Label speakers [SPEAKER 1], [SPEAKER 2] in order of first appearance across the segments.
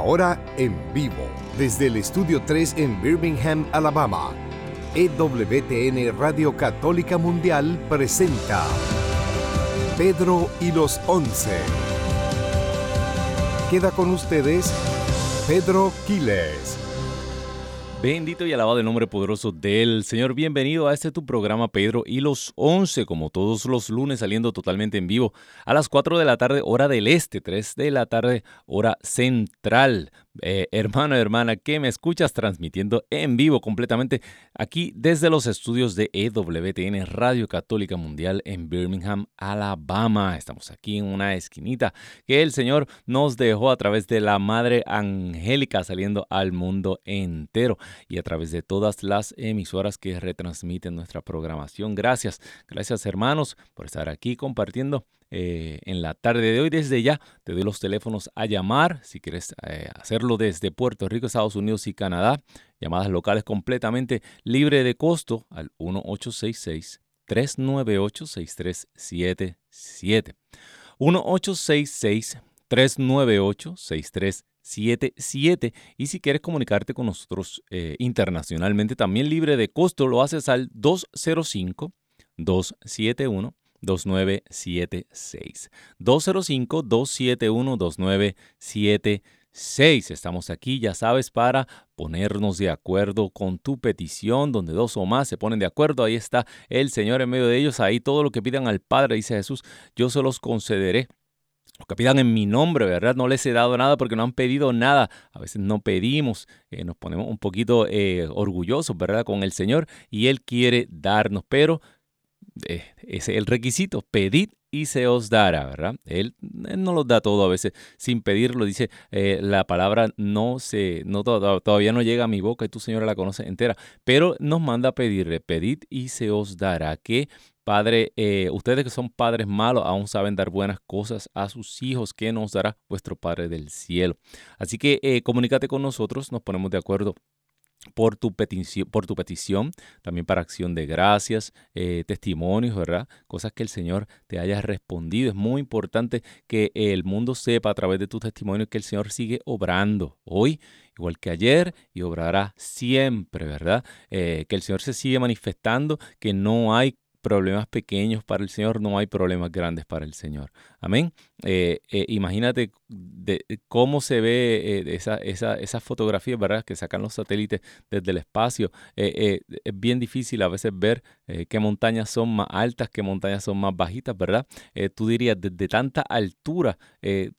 [SPEAKER 1] ahora en vivo, desde el Estudio 3 en Birmingham, Alabama. EWTN Radio Católica Mundial presenta Pedro y los Once. Queda con ustedes Pedro Quiles.
[SPEAKER 2] Bendito y alabado el nombre poderoso del Señor. Bienvenido a este tu programa Pedro y los 11, como todos los lunes saliendo totalmente en vivo a las 4 de la tarde hora del este, 3 de la tarde hora central. Eh, hermano, hermana, que me escuchas transmitiendo en vivo completamente aquí desde los estudios de EWTN Radio Católica Mundial en Birmingham, Alabama. Estamos aquí en una esquinita que el Señor nos dejó a través de la Madre Angélica saliendo al mundo entero y a través de todas las emisoras que retransmiten nuestra programación. Gracias, gracias hermanos por estar aquí compartiendo eh, en la tarde de hoy. Desde ya te doy los teléfonos a llamar si quieres eh, hacerlo desde Puerto Rico, Estados Unidos y Canadá. Llamadas locales completamente libre de costo al 1866 398 6377. 1866 398 6377 y si quieres comunicarte con nosotros eh, internacionalmente también libre de costo lo haces al 205 271 2976. 205-271-2976. Estamos aquí, ya sabes, para ponernos de acuerdo con tu petición, donde dos o más se ponen de acuerdo. Ahí está el Señor en medio de ellos. Ahí todo lo que pidan al Padre, dice Jesús, yo se los concederé. Lo que pidan en mi nombre, ¿verdad? No les he dado nada porque no han pedido nada. A veces no pedimos, eh, nos ponemos un poquito eh, orgullosos, ¿verdad? Con el Señor y Él quiere darnos, pero eh, ese es el requisito, pedid y se os dará, ¿verdad? Él, no lo da todo a veces sin pedirlo, dice, eh, la palabra no se, no, todavía no llega a mi boca y tu Señora la conoce entera, pero nos manda a pedirle, pedid y se os dará, que Padre, eh, ustedes que son padres malos aún saben dar buenas cosas a sus hijos, que nos dará vuestro Padre del cielo. Así que comunícate con nosotros, nos ponemos de acuerdo por tu, petición, por tu petición, también para acción de gracias, eh, testimonios, ¿verdad? Cosas que el Señor te haya respondido. Es muy importante que el mundo sepa a través de tus testimonios que el Señor sigue obrando hoy, igual que ayer, y obrará siempre, ¿verdad? Eh, que el Señor se sigue manifestando, que no hay problemas pequeños para el Señor, no hay problemas grandes para el Señor. Amén. Eh, eh, imagínate de, cómo se ve eh, esa, esas fotografías, ¿verdad? Que sacan los satélites desde el espacio. es bien difícil a veces ver qué montañas son más altas, qué montañas son más bajitas, ¿verdad? tú dirías, desde tanta altura,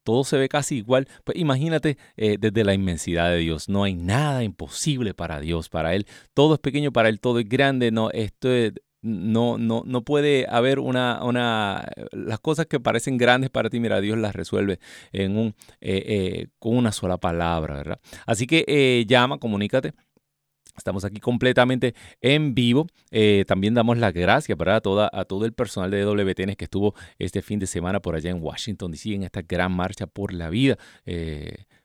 [SPEAKER 2] todo se ve casi igual. Pues imagínate desde la inmensidad de Dios. No hay nada imposible para Dios, para Él. Todo es pequeño, para Él todo es grande. No, esto es no, no, no puede haber una, una, las cosas que parecen grandes para ti, mira, Dios las resuelve en un, eh, eh, con una sola palabra, ¿verdad? Así que eh, llama, comunícate. Estamos aquí completamente en vivo. también damos las gracias ¿verdad? A, toda, a todo el personal de WTN que estuvo este fin de semana por allá en Washington, D.C. en esta gran marcha por la vida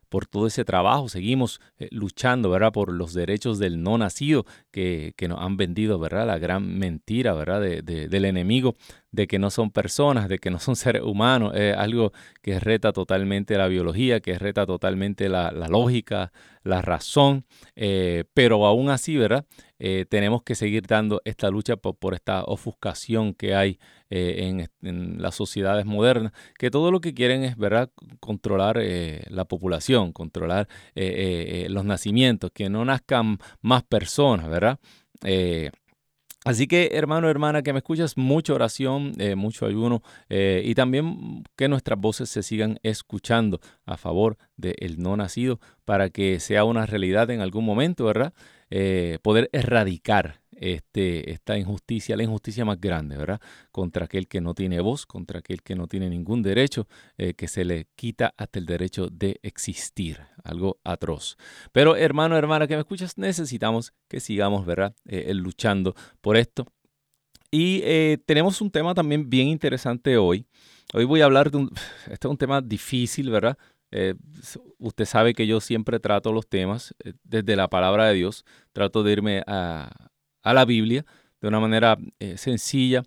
[SPEAKER 2] por todo ese trabajo. Seguimos eh, luchando, ¿verdad? Por los derechos del no nacido que, que, nos han vendido, ¿verdad? La gran mentira, ¿verdad? De, del enemigo de que no son personas, de que no son seres humanos. Es algo que reta totalmente la biología, que reta totalmente la, lógica, la razón. Eh, pero aún así, ¿verdad? Eh, tenemos que seguir dando esta lucha por, esta ofuscación que hay eh, en, las sociedades modernas, que todo lo que quieren es ¿verdad? controlar la población, controlar los nacimientos, que no nazcan más personas, ¿verdad? Así que hermano, hermana, que me escuchas, mucha oración, mucho ayuno y también que nuestras voces se sigan escuchando a favor del no nacido para que sea una realidad en algún momento, ¿verdad? Eh, poder erradicar este, esta injusticia, la injusticia más grande, ¿verdad? Contra aquel que no tiene voz, contra aquel que no tiene ningún derecho, eh, que se le quita hasta el derecho de existir, algo atroz. Pero hermano, hermana que me escuchas, necesitamos que sigamos, ¿verdad? Eh, luchando por esto. Y tenemos un tema también bien interesante hoy. Hoy voy a hablar de un, este es un tema difícil, ¿verdad? Eh, usted sabe que yo siempre trato los temas eh, desde la palabra de Dios, trato de irme a, la Biblia de una manera eh, sencilla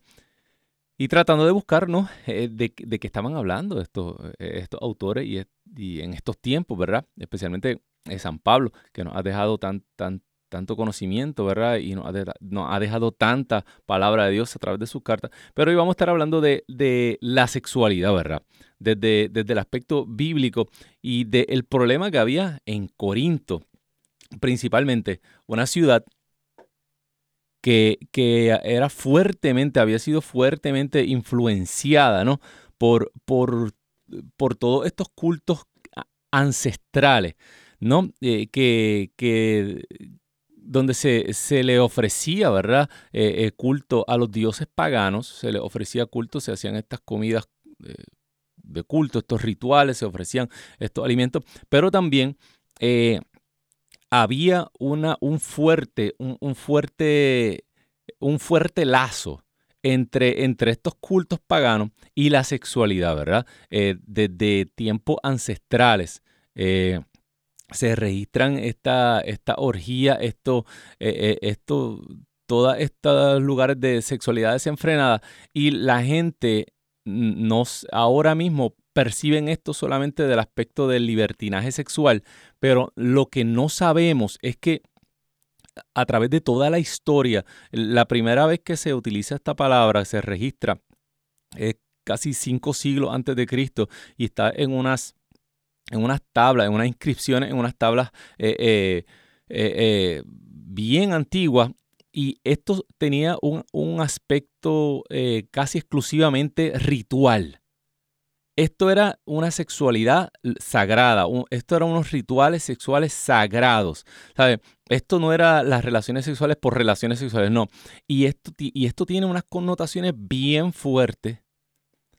[SPEAKER 2] y tratando de buscar de, de, qué estaban hablando estos, estos autores y en estos tiempos, ¿verdad? Especialmente San Pablo, que nos ha dejado tan, tan, tanto conocimiento, ¿verdad? Y nos ha, dejado tanta palabra de Dios a través de sus cartas. Pero hoy vamos a estar hablando de, la sexualidad, ¿verdad? Desde, desde, el aspecto bíblico y del problema que había en Corinto, principalmente, una ciudad que, que, era fuertemente, había sido fuertemente influenciada, ¿no? Por, por, por todos estos cultos ancestrales, ¿no? Eh, que, que, donde se, se, le ofrecía, ¿verdad? Eh, eh, culto a los dioses paganos, se le ofrecía culto, se hacían estas comidas de culto, estos rituales, se ofrecían estos alimentos, pero también había una, un fuerte, un, fuerte, un fuerte lazo entre, entre, estos cultos paganos y la sexualidad, ¿verdad? Eh, desde tiempos ancestrales. Eh, se registran esta, esta orgía, esto, eh, esto, todos estos lugares de sexualidad desenfrenada y la gente nos ahora mismo perciben esto solamente del aspecto del libertinaje sexual, pero lo que no sabemos es que a través de toda la historia, la primera vez que se utiliza esta palabra, se registra es casi cinco siglos antes de Cristo y está en unas, en unas tablas, en unas inscripciones, en unas tablas eh, eh, eh, bien antiguas. Y esto tenía un, un aspecto casi exclusivamente ritual. Esto era una sexualidad sagrada, esto eran unos rituales sexuales sagrados. ¿sabe? Esto no era las relaciones sexuales por relaciones sexuales, no. Y esto, y esto tiene unas connotaciones bien fuertes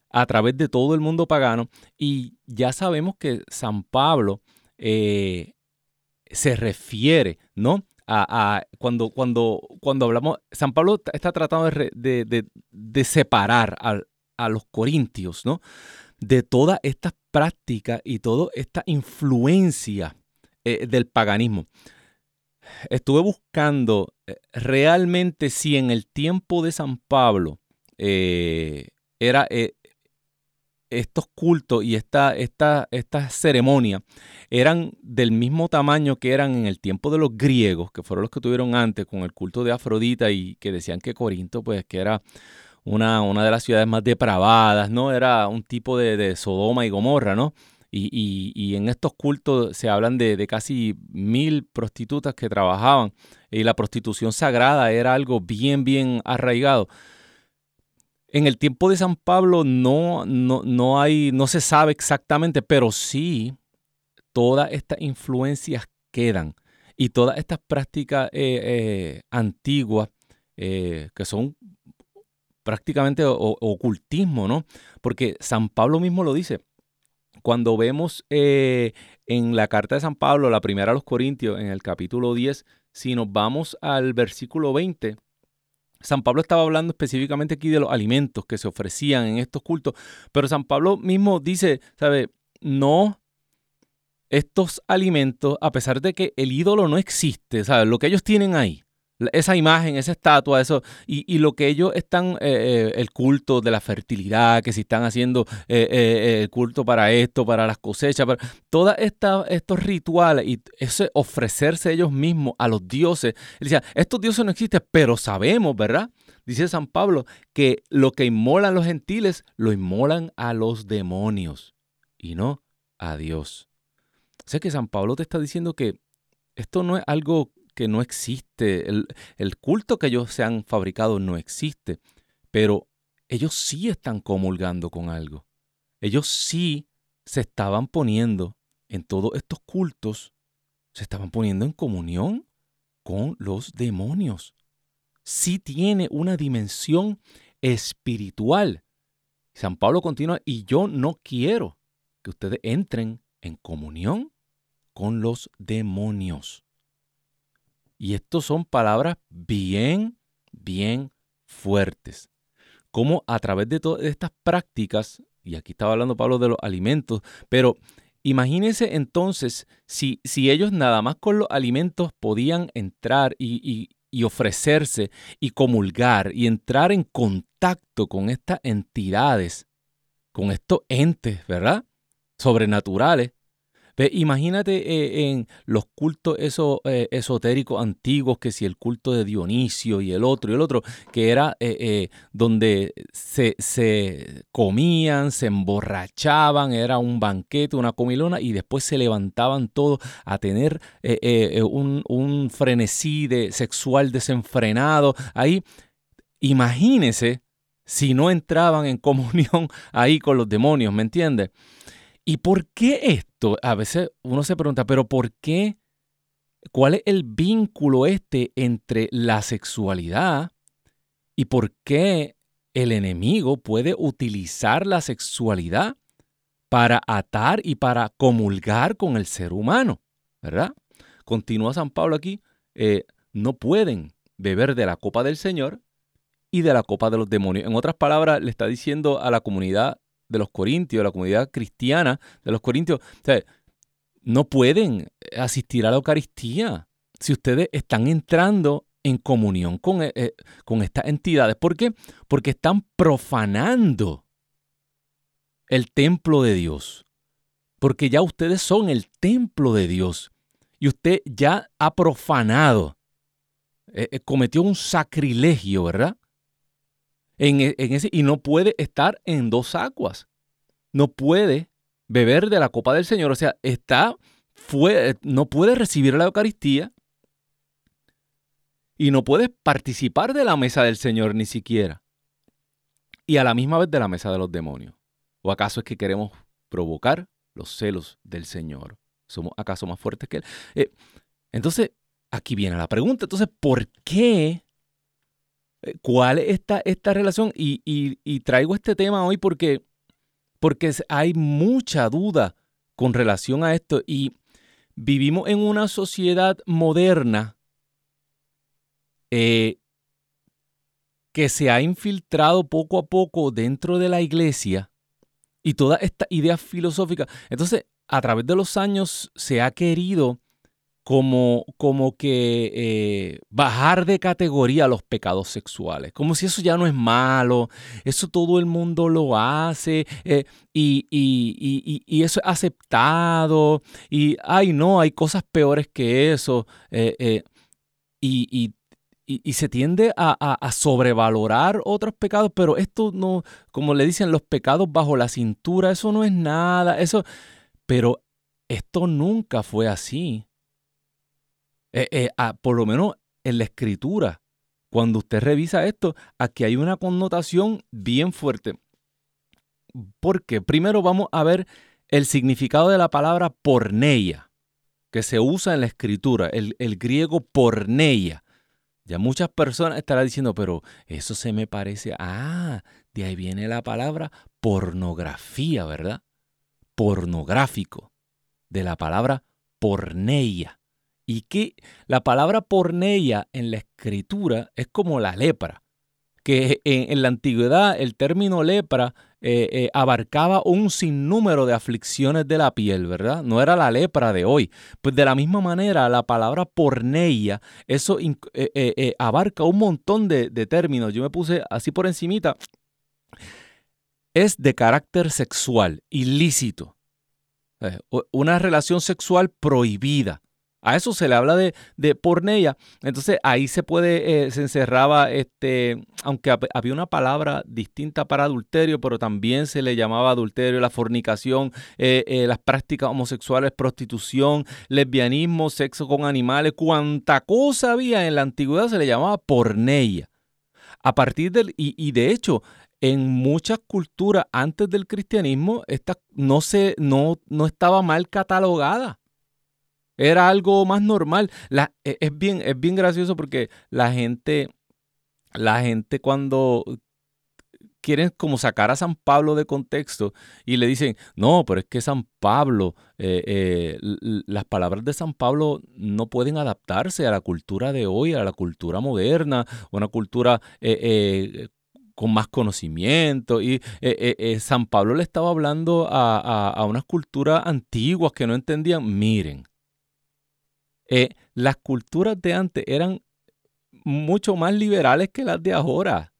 [SPEAKER 2] a través de todo el mundo pagano. Y ya sabemos que San Pablo eh, se refiere, ¿no? A, cuando, cuando, cuando hablamos, San Pablo está tratando de, separar a, a los corintios, ¿no? De todas estas prácticas y toda esta influencia eh, del paganismo. Estuve buscando eh, realmente si en el tiempo de San Pablo eh, era estos cultos y esta, esta, esta ceremonia eran del mismo tamaño que eran en el tiempo de los griegos, que fueron los que tuvieron antes con el culto de Afrodita y que decían que Corinto, pues que era una, una de las ciudades más depravadas, ¿no? Era un tipo de, Sodoma y Gomorra, ¿no? Y, en estos cultos se hablan de, casi mil prostitutas que trabajaban y la prostitución sagrada era algo bien, bien arraigado. En el tiempo de San Pablo no, no, no, hay, no se sabe exactamente, pero sí todas estas influencias quedan y todas estas prácticas eh, eh, antiguas eh, que son prácticamente ocultismo, ¿no? Porque San Pablo mismo lo dice. Cuando vemos eh, en la carta de San Pablo, la primera a los Corintios, en el capítulo 10, si nos vamos al versículo 20, San Pablo estaba hablando específicamente aquí de los alimentos que se ofrecían en estos cultos, pero San Pablo mismo dice, ¿sabe? No, estos alimentos, a pesar de que el ídolo no existe, ¿sabes? Lo que ellos tienen ahí, esa imagen, esa estatua, eso, y, lo que ellos están, eh, eh, el culto de la fertilidad, que si están haciendo eh, el culto para esto, para las cosechas, para, todos estos rituales y ese ofrecerse ellos mismos a los dioses. Decía, estos dioses no existen, pero sabemos, ¿verdad? Dice San Pablo que lo que inmolan los gentiles, lo inmolan a los demonios y no a Dios. O sea que San Pablo te está diciendo que esto no es algo que no existe, el, culto que ellos se han fabricado no existe, pero ellos sí están comulgando con algo. Ellos sí se estaban poniendo en todos estos cultos, se estaban poniendo en comunión con los demonios. Sí tiene una dimensión espiritual. San Pablo continúa, y yo no quiero que ustedes entren en comunión con los demonios. Y estos son palabras bien, bien fuertes. Como a través de todas estas prácticas, y aquí estaba hablando Pablo de los alimentos, pero imagínense entonces si, si ellos nada más con los alimentos podían entrar y, y ofrecerse y comulgar y entrar en contacto con estas entidades, con estos entes, ¿verdad? Sobrenaturales, imagínate eh, en los cultos eso, eh, esotéricos antiguos, que si el culto de Dionisio y el otro y el otro, que era eh, donde se, se, comían, se emborrachaban, era un banquete, una comilona, y después se levantaban todos a tener un, un, frenesí de, sexual desenfrenado. Ahí, imagínese si no entraban en comunión ahí con los demonios, ¿me entiendes? ¿Y por qué esto? A veces uno se pregunta, pero ¿por qué? ¿Cuál es el vínculo este entre la sexualidad y por qué el enemigo puede utilizar la sexualidad para atar y para comulgar con el ser humano? ¿Verdad? Continúa San Pablo aquí, eh, no pueden beber de la copa del Señor y de la copa de los demonios. En otras palabras, le está diciendo a la comunidad de los corintios, la comunidad cristiana de los corintios, no pueden asistir a la Eucaristía si ustedes están entrando en comunión con, eh, eh, con estas entidades. ¿Por qué? Porque están profanando el templo de Dios. Porque ya ustedes son el templo de Dios. Y usted ya ha profanado, eh, cometió un sacrilegio, ¿verdad? E, en, ese, y no puede estar en dos aguas. No puede beber de la copa del Señor. O sea, está fue, no puede recibir la Eucaristía y no puede participar de la mesa del Señor ni siquiera. Y a la misma vez de la mesa de los demonios. ¿O acaso es que queremos provocar los celos del Señor? ¿Somos acaso más fuertes que Él? Eh, entonces, aquí viene la pregunta. Entonces, ¿por qué eh, ¿Cuál es esta, esta relación? Y, traigo este tema hoy porque, porque hay mucha duda con relación a esto y vivimos en una sociedad moderna eh, que se ha infiltrado poco a poco dentro de la iglesia y toda esta idea filosófica. Entonces, a través de los años se ha querido como, como que eh, bajar de categoría los pecados sexuales, como si eso ya no es malo, eso todo el mundo lo hace eh, y, y, eso es aceptado y, ay no, hay cosas peores que eso eh, y, se tiende a, a, sobrevalorar otros pecados, pero esto no, como le dicen, los pecados bajo la cintura, eso no es nada, eso, pero esto nunca fue así. Eh, eh, por lo menos en la escritura, cuando usted revisa esto, aquí hay una connotación bien fuerte. Porque primero vamos a ver el significado de la palabra porneia, que se usa en la escritura, el, el griego porneia. Ya muchas personas estarán diciendo, pero eso se me parece, ah, de ahí viene la palabra pornografía, ¿verdad? Pornográfico, de la palabra porneia. Y que la palabra porneia en la escritura es como la lepra, que en, la antigüedad el término lepra eh, eh, abarcaba un sinnúmero de aflicciones de la piel, ¿verdad? No era la lepra de hoy. Pues de la misma manera, la palabra porneia, eso eh, abarca un montón de, de términos. Yo me puse así por encimita. Es de carácter sexual, ilícito. Una relación sexual prohibida a eso se le habla de, de porneia. Entonces ahí se puede, eh, se encerraba, este, aunque había una palabra distinta para adulterio, pero también se le llamaba adulterio, la fornicación, eh, eh, las prácticas homosexuales, prostitución, lesbianismo, sexo con animales, cuanta cosa había en la antigüedad se le llamaba porneia. A partir del, y, de hecho, en muchas culturas antes del cristianismo, esta no, se, no, no estaba mal catalogada era algo más normal. E, es, bien, es bien gracioso porque la gente, la gente cuando quieren como sacar a San Pablo de contexto y le dicen, no, pero es que San Pablo, eh, eh, las palabras de San Pablo no pueden adaptarse a la cultura de hoy, a la cultura moderna, una cultura eh, con más conocimiento. Y San Pablo le estaba hablando a, a unas culturas antiguas que no entendían, miren, eh, las culturas de antes eran mucho más liberales que las de ahora.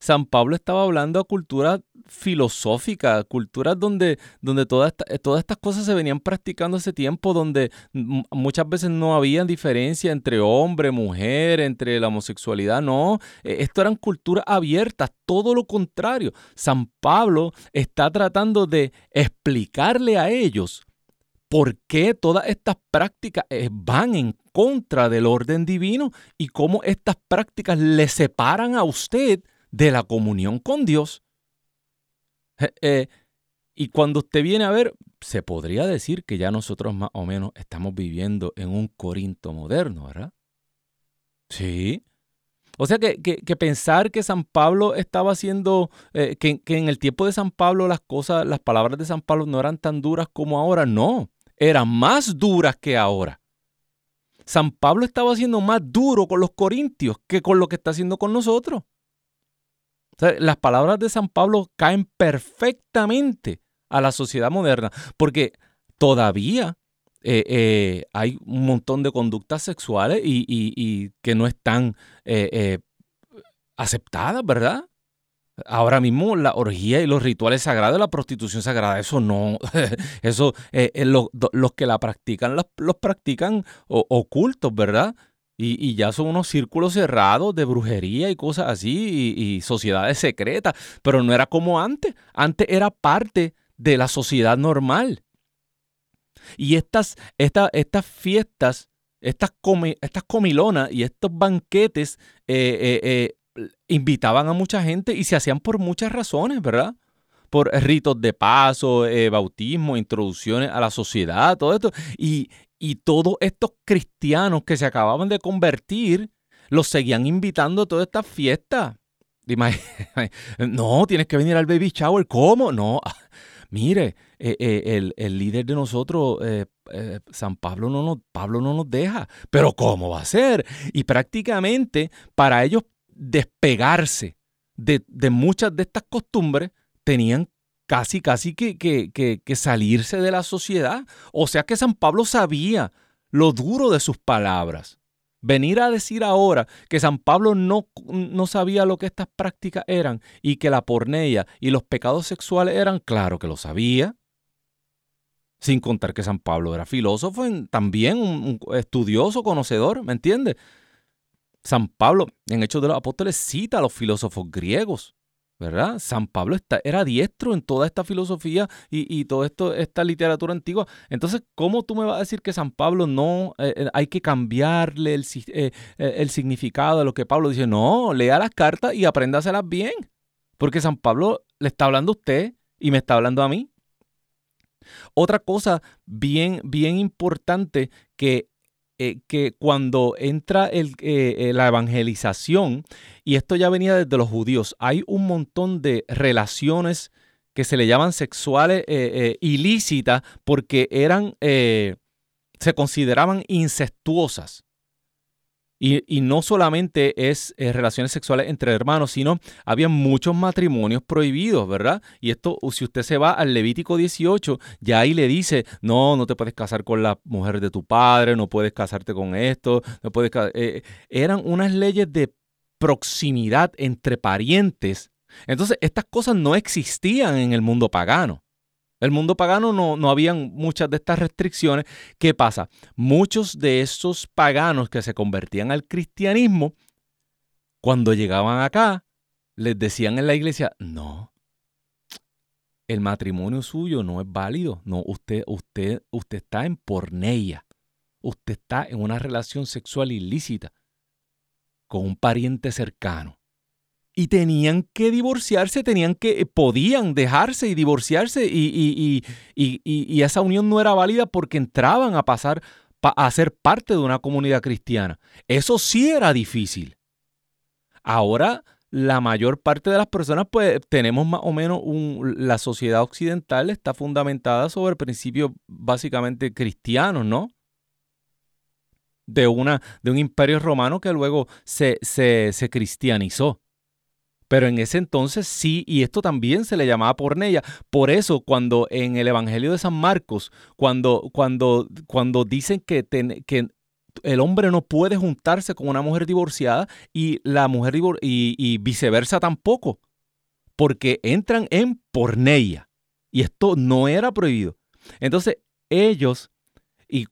[SPEAKER 2] San Pablo estaba hablando a culturas filosóficas, culturas donde, donde todas, eh, todas estas cosas se venían practicando hace tiempo, donde muchas veces no había diferencia entre hombre, mujer, entre la homosexualidad, no, e, esto eran culturas abiertas, todo lo contrario. San Pablo está tratando de explicarle a ellos por qué todas estas prácticas eh, van en contra del orden divino y cómo estas prácticas le separan a usted de la comunión con Dios. Eh, y cuando usted viene a ver, se podría decir que ya nosotros más o menos estamos viviendo en un Corinto moderno, ¿verdad? Sí. O sea que, pensar que San Pablo estaba haciendo, eh, que, que, en el tiempo de San Pablo las cosas, las palabras de San Pablo no eran tan duras como ahora, no, eran más duras que ahora. San Pablo estaba haciendo más duro con los corintios que con lo que está haciendo con nosotros las palabras de San Pablo caen perfectamente a la sociedad moderna, porque todavía eh, eh, hay un montón de conductas sexuales y, que no están eh, aceptadas, ¿verdad? Ahora mismo la orgía y los rituales sagrados, la prostitución sagrada, eso no, eso los que la practican los, practican ocultos, ¿verdad? Y, ya son unos círculos cerrados de brujería y cosas así, y, sociedades secretas, pero no era como antes. Antes era parte de la sociedad normal. Y estas, estas fiestas, estas, estas comilonas y estos banquetes eh, eh, eh, invitaban a mucha gente y se hacían por muchas razones, ¿verdad? por ritos de paso, bautismo, introducciones a la sociedad, todo esto. Y, y todos estos cristianos que se acababan de convertir los seguían invitando a todas estas fiestas. No, tienes que venir al baby shower. ¿Cómo? No. Mire, eh, eh, el, líder de nosotros, eh, San Pablo no, nos, Pablo no nos deja. Pero ¿cómo va a ser? Y prácticamente para ellos despegarse de, de muchas de estas costumbres, tenían casi, casi que, que, salirse de la sociedad. O sea que San Pablo sabía lo duro de sus palabras. Venir a decir ahora que San Pablo no, no, sabía lo que estas prácticas eran y que la pornea y los pecados sexuales eran, claro que lo sabía. Sin contar que San Pablo era filósofo, también un estudioso, conocedor, ¿me entiendes? San Pablo en Hechos de los Apóstoles cita a los filósofos griegos ¿verdad? San Pablo está, era diestro en toda esta filosofía y, y toda esta literatura antigua. Entonces, ¿cómo tú me vas a decir que San Pablo no eh, eh, hay que cambiarle el, eh, el, significado de lo que Pablo dice? No, lea las cartas y apréndaselas bien. Porque San Pablo le está hablando a usted y me está hablando a mí. Otra cosa bien, bien importante que eh, que cuando entra el, eh, eh, la evangelización, y esto ya venía desde los judíos, hay un montón de relaciones que se le llaman sexuales ilícitas porque eran, se consideraban incestuosas. Y, no solamente es eh, relaciones sexuales entre hermanos, sino había muchos matrimonios prohibidos, ¿verdad? Y esto, si usted se va al Levítico 18, ya ahí le dice, no, no te puedes casar con la mujer de tu padre, no puedes casarte con esto, no puedes... Eh, eran unas leyes de proximidad entre parientes. Entonces, estas cosas no existían en el mundo pagano. El mundo pagano no, no habían muchas de estas restricciones. ¿Qué pasa? Muchos de esos paganos que se convertían al cristianismo, cuando llegaban acá, les decían en la iglesia, no, el matrimonio suyo no es válido. No, usted, usted, usted está en porneia. Usted está en una relación sexual ilícita con un pariente cercano y tenían que divorciarse, tenían que, eh, podían dejarse y divorciarse y, y, esa unión no era válida porque entraban a pasar a ser parte de una comunidad cristiana. Eso sí era difícil. Ahora la mayor parte de las personas, pues tenemos más o menos la sociedad occidental está fundamentada sobre principios básicamente cristianos, ¿no? De, una, de un imperio romano que luego se, se cristianizó. Pero en ese entonces sí, y esto también se le llamaba porneia. Por eso, cuando en el Evangelio de San Marcos, cuando, cuando, cuando dicen que, que el hombre no puede juntarse con una mujer divorciada y la mujer y, y viceversa tampoco, porque entran en porneia. Y esto no era prohibido. Entonces, ellos, y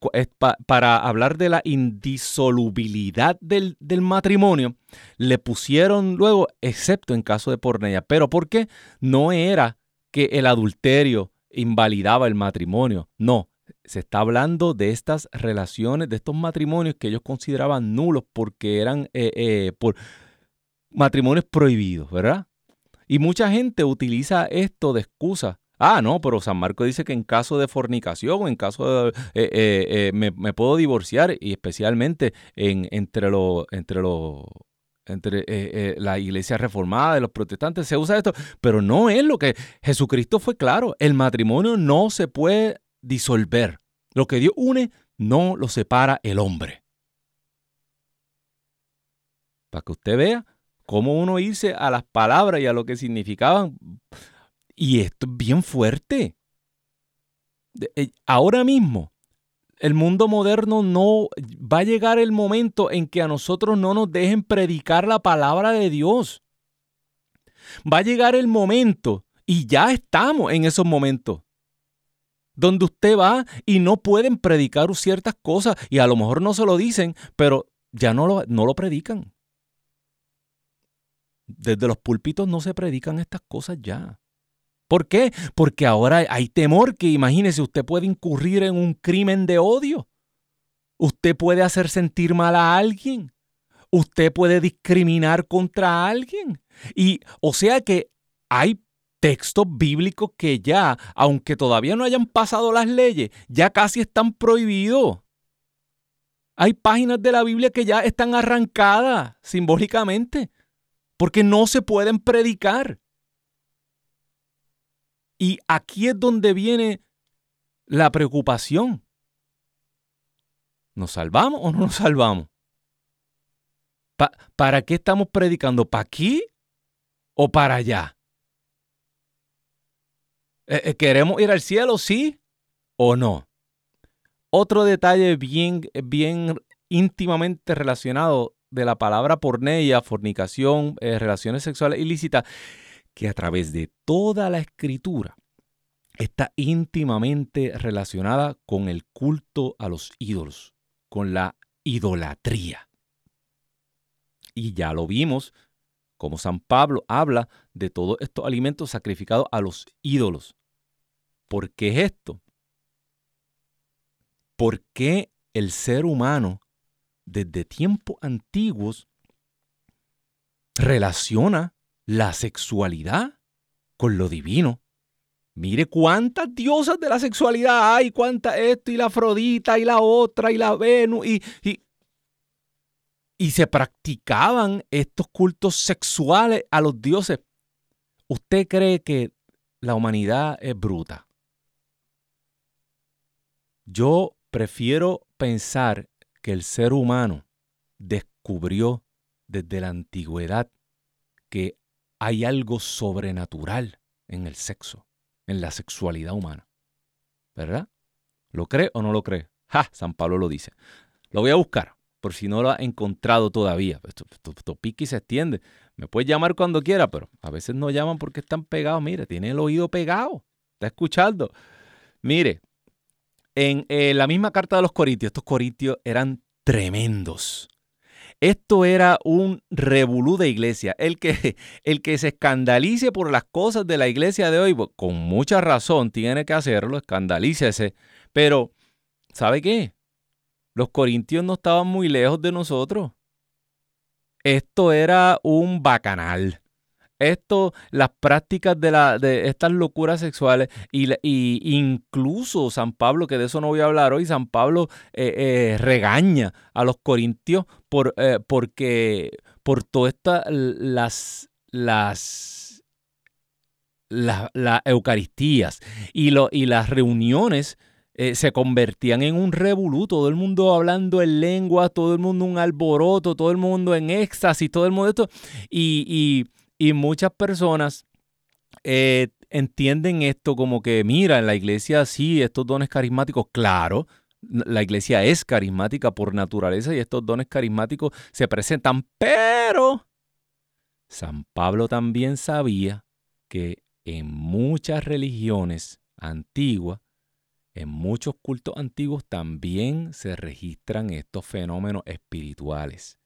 [SPEAKER 2] para hablar de la indisolubilidad del, del, matrimonio, le pusieron luego, excepto en caso de porneia. ¿Pero por qué? No era que el adulterio invalidaba el matrimonio. No, se está hablando de estas relaciones, de estos matrimonios que ellos consideraban nulos porque eran eh, eh, por matrimonios prohibidos, ¿verdad? Y mucha gente utiliza esto de excusa. Ah, no, pero San Marco dice que en caso de fornicación, en caso de... Eh, me, puedo divorciar y especialmente en, entre los... Entre los entre la iglesia reformada y los protestantes se usa esto, pero no es lo que Jesucristo fue claro, el matrimonio no se puede disolver. Lo que Dios une no lo separa el hombre. Para que usted vea cómo uno irse a las palabras y a lo que significaban. Y esto es bien fuerte. Eh, ahora mismo, el mundo moderno no va a llegar el momento en que a nosotros no nos dejen predicar la palabra de Dios. Va a llegar el momento, y ya estamos en esos momentos, donde usted va y no pueden predicar ciertas cosas y a lo mejor no se lo dicen, pero ya no lo, no lo predican. Desde los púlpitos no se predican estas cosas ya. ¿Por qué? Porque ahora hay temor que imagínese, usted puede incurrir en un crimen de odio. Usted puede hacer sentir mal a alguien. Usted puede discriminar contra alguien. Y o sea que hay textos bíblicos que ya, aunque todavía no hayan pasado las leyes, ya casi están prohibidos. Hay páginas de la Biblia que ya están arrancadas simbólicamente, porque no se pueden predicar. Y aquí es donde viene la preocupación. ¿Nos salvamos o no nos salvamos? ¿Para qué estamos predicando? ¿Para aquí o para allá? Eh, eh, ¿Queremos ir al cielo, sí o no? Otro detalle bien, bien íntimamente relacionado de la palabra porneia, fornicación, eh, relaciones sexuales ilícitas, que a través de toda la escritura está íntimamente relacionada con el culto a los ídolos, con la idolatría. Y ya lo vimos, como San Pablo habla de todos estos alimentos sacrificados a los ídolos. ¿Por qué es esto? ¿Por qué el ser humano desde tiempos antiguos relaciona la sexualidad con lo divino? Mire cuántas diosas de la sexualidad hay, cuánta esto y la Afrodita y la otra y la Venus y, y, y se practicaban estos cultos sexuales a los dioses. ¿Usted cree que la humanidad es bruta? Yo prefiero pensar que el ser humano descubrió desde la antigüedad que hay algo sobrenatural en el sexo, en la sexualidad humana. ¿Verdad? ¿Lo cree o no lo cree? Ja, San Pablo lo dice. Lo voy a buscar, por si no lo ha encontrado todavía. Esto, esto, y se extiende. Me puede llamar cuando quiera, pero a veces no llaman porque están pegados. Mire, tiene el oído pegado. Está escuchando. Mire, en eh, la misma carta de los Corintios, estos Corintios eran tremendos. Esto era un revolú de iglesia. El que, el que se escandalice por las cosas de la iglesia de hoy, pues, con mucha razón tiene que hacerlo, escandalícese. Pero, ¿sabe qué? Los corintios no estaban muy lejos de nosotros. Esto era un bacanal esto, las prácticas de, la, de estas locuras sexuales y, incluso San Pablo, que de eso no voy a hablar hoy, San Pablo eh, eh, regaña a los corintios por, eh, porque por todas estas, las, las, las, Eucaristías y, lo, y las reuniones se convertían en un revolú, todo el mundo hablando en lengua, todo el mundo un alboroto, todo el mundo en éxtasis, todo el mundo esto, y y muchas personas eh, entienden esto como que, mira, en la iglesia sí, estos dones carismáticos, claro, La iglesia es carismática por naturaleza y estos dones carismáticos se presentan, pero San Pablo también sabía que en muchas religiones antiguas, en muchos cultos antiguos también se registran estos fenómenos espirituales,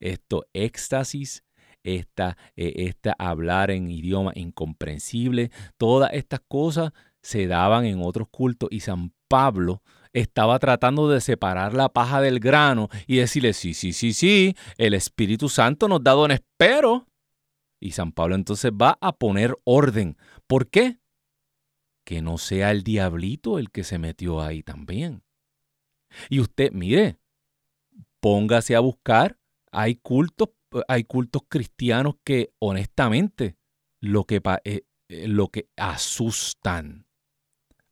[SPEAKER 2] estos éxtasis, esta, eh, esta hablar en idioma incomprensible, todas estas cosas se daban en otros cultos y San Pablo estaba tratando de separar la paja del grano y decirle, sí, sí, sí, sí, el Espíritu Santo nos da dones, pero... Y San Pablo entonces va a poner orden. ¿Por qué? Que no sea el diablito el que se metió ahí también. Y usted, mire, póngase a buscar, hay cultos, hay cultos cristianos que honestamente lo que, eh, eh, lo que asustan,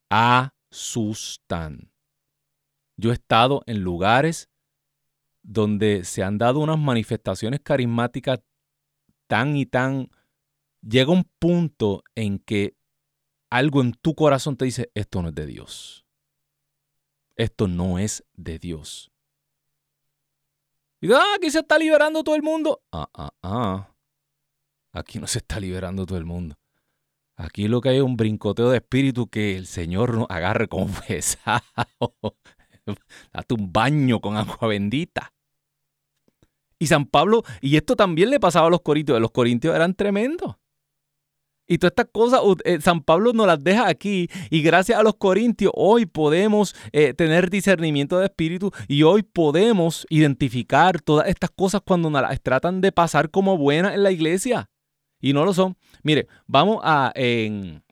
[SPEAKER 2] asustan. Yo he estado en lugares donde se han dado unas manifestaciones carismáticas tan y tan... Llega un punto en que algo en tu corazón te dice, esto no es de Dios. Esto no es de Dios. Y ah, aquí se está liberando todo el mundo. Ah, ah, ah. Aquí no se está liberando todo el mundo. Aquí lo que hay es un brincoteo de espíritu que el Señor nos agarre con pesado. Date un baño con agua bendita. Y San Pablo, y esto también le pasaba a los corintios, los corintios eran tremendos. Y todas estas cosas, eh, San Pablo nos las deja aquí. Y gracias a los corintios, hoy podemos eh, tener discernimiento de espíritu y hoy podemos identificar todas estas cosas cuando nos las tratan de pasar como buenas en la iglesia. Y no lo son. Mire, vamos a, en,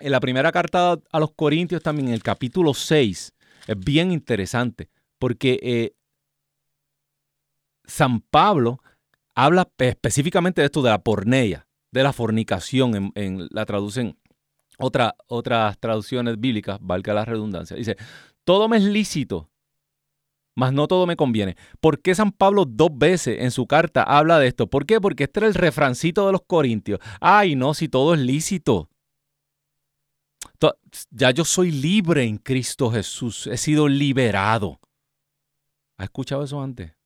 [SPEAKER 2] en la primera carta a los corintios también, en el capítulo 6, es bien interesante, porque eh, San Pablo habla específicamente de esto de la porneia, de la fornicación, en, la traducen otra, otras traducciones bíblicas, valga la redundancia. Dice, todo me es lícito, mas no todo me conviene. ¿Por qué San Pablo dos veces en su carta habla de esto? ¿Por qué? Porque este era el refrancito de los corintios. Ay, no, si todo es lícito. Ya yo soy libre en Cristo Jesús. He sido liberado. ¿Ha escuchado eso antes?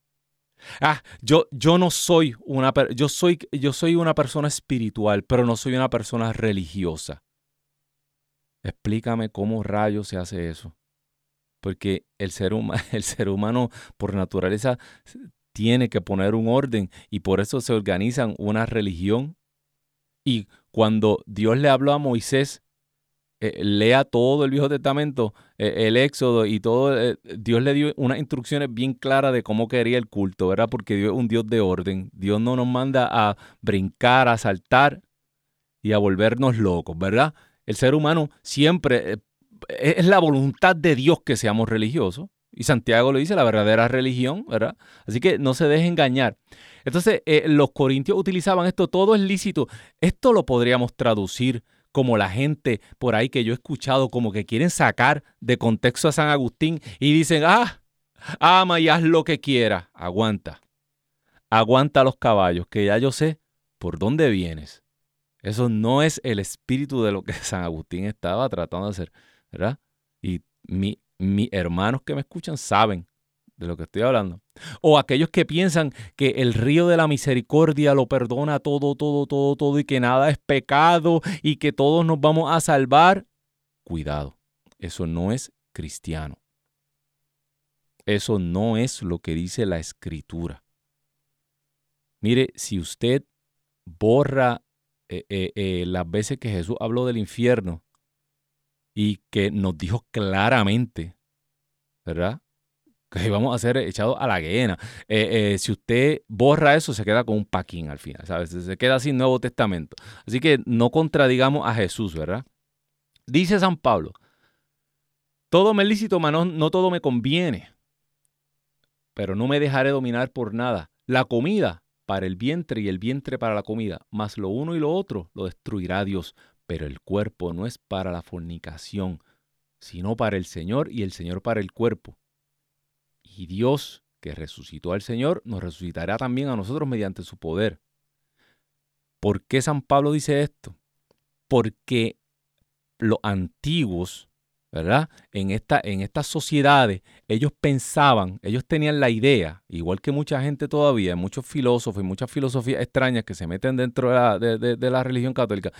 [SPEAKER 2] Ah, yo, yo no soy una yo soy yo soy una persona espiritual, pero no soy una persona religiosa. Explícame cómo rayos se hace eso. Porque el ser, el ser humano por naturaleza tiene que poner un orden y por eso se organizan una religión. Y cuando Dios le habló a Moisés eh, lea todo el Viejo Testamento, eh, el Éxodo y todo, eh, Dios le dio unas instrucciones bien claras de cómo quería el culto, ¿verdad? Porque Dios es un Dios de orden. Dios no nos manda a brincar, a saltar y a volvernos locos, ¿verdad? El ser humano siempre es la voluntad de Dios que seamos religiosos. Y Santiago lo dice, la verdadera religión, ¿verdad? Así que no se deje engañar. Entonces, los corintios utilizaban esto, todo es lícito. Esto lo podríamos traducir como la gente por ahí que yo he escuchado, como que quieren sacar de contexto a San Agustín y dicen, ah, ama y haz lo que quiera. Aguanta. Aguanta los caballos, que ya yo sé por dónde vienes. Eso no es el espíritu de lo que San Agustín estaba tratando de hacer, ¿verdad? Y mis hermanos que me escuchan saben de lo que estoy hablando. O aquellos que piensan que el río de la misericordia lo perdona todo, todo, todo, todo y que nada es pecado y que todos nos vamos a salvar. Cuidado, eso no es cristiano. Eso no es lo que dice la escritura. Mire, si usted borra eh, eh, eh, las veces que Jesús habló del infierno y que nos dijo claramente, ¿verdad? Que vamos a ser echados a la guena. Eh, eh, si usted borra eso, se queda con un paquín al final, ¿sabes? Se queda sin Nuevo Testamento. Así que no contradigamos a Jesús, ¿verdad? Dice San Pablo, todo me lícito, no, no todo me conviene, pero no me dejaré dominar por nada. La comida para el vientre y el vientre para la comida, más lo uno y lo otro lo destruirá Dios, pero el cuerpo no es para la fornicación, sino para el Señor y el Señor para el cuerpo. Y Dios, que resucitó al Señor, nos resucitará también a nosotros mediante su poder. ¿Por qué San Pablo dice esto? Porque los antiguos ¿verdad? En, esta, en estas sociedades, ellos pensaban, ellos tenían la idea, igual que mucha gente todavía, muchos filósofos y muchas filosofías extrañas que se meten dentro de la, religión católica,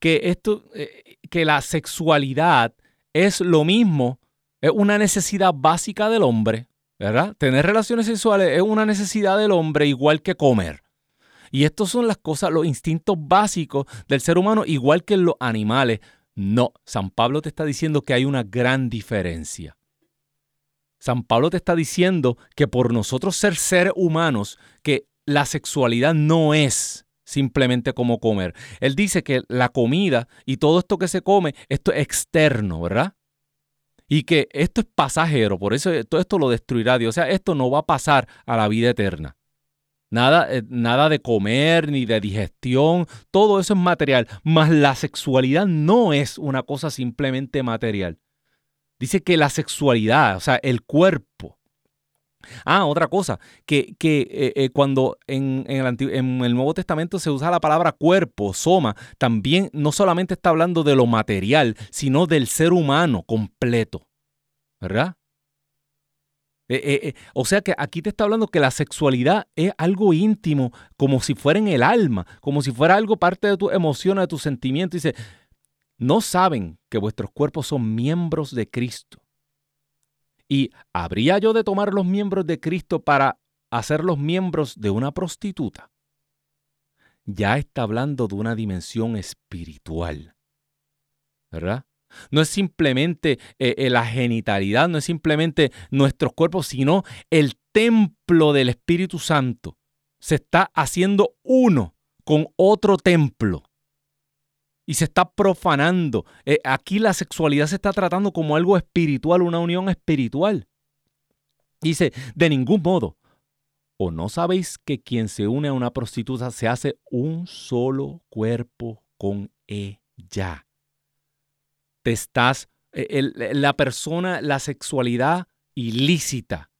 [SPEAKER 2] que, esto, eh, que la sexualidad es lo mismo, es una necesidad básica del hombre, ¿verdad? Tener relaciones sexuales es una necesidad del hombre igual que comer. Y estas son las cosas, los instintos básicos del ser humano, igual que en los animales. No, San Pablo te está diciendo que hay una gran diferencia. San Pablo te está diciendo que por nosotros ser seres humanos, que la sexualidad no es simplemente como comer. Él dice que la comida y todo esto que se come, esto es externo, ¿verdad? Y que esto es pasajero, por eso todo esto lo destruirá Dios. O sea, esto no va a pasar a la vida eterna. Nada, eh, nada de comer ni de digestión, todo eso es material, mas la sexualidad no es una cosa simplemente material. Dice que la sexualidad, o sea, el cuerpo. Ah, otra cosa, que, que eh, eh, cuando en, en, el Nuevo Testamento se usa la palabra cuerpo, soma, también no solamente está hablando de lo material, sino del ser humano completo. ¿Verdad? Eh, o sea que aquí te está hablando que la sexualidad es algo íntimo, como si fuera en el alma, como si fuera algo parte de tu emociones, de tus sentimientos. Dice, no saben que vuestros cuerpos son miembros de Cristo. ¿Y habría yo de tomar los miembros de Cristo para hacer los miembros de una prostituta? Ya está hablando de una dimensión espiritual. ¿Verdad? No es simplemente eh, eh, la genitalidad, no es simplemente nuestros cuerpos, sino el templo del Espíritu Santo. Se está haciendo uno con otro templo. Y se está profanando. Eh, aquí la sexualidad se está tratando como algo espiritual, una unión espiritual. Dice, de ningún modo. ¿O no sabéis que quien se une a una prostituta se hace un solo cuerpo con ella? te estás, e, la persona, la sexualidad ilícita.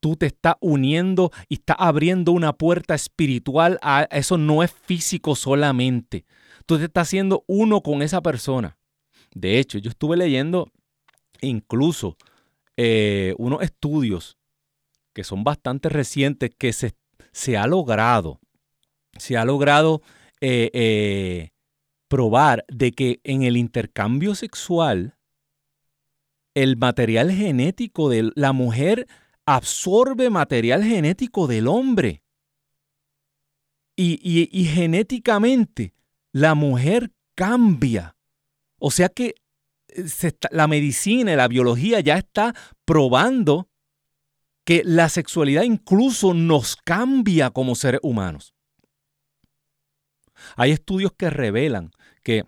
[SPEAKER 2] Tú te estás uniendo y estás abriendo una puerta espiritual. A, eso no es físico solamente. Tú te estás haciendo uno con esa persona. De hecho, yo estuve leyendo incluso eh, unos estudios que son bastante recientes que se, se ha logrado, se ha logrado eh, eh, probar de que en el intercambio sexual el material genético de la mujer absorbe material genético del hombre. Y, genéticamente la mujer cambia. O sea que eh, la medicina y la biología ya está probando que la sexualidad incluso nos cambia como seres humanos. Hay estudios que revelan que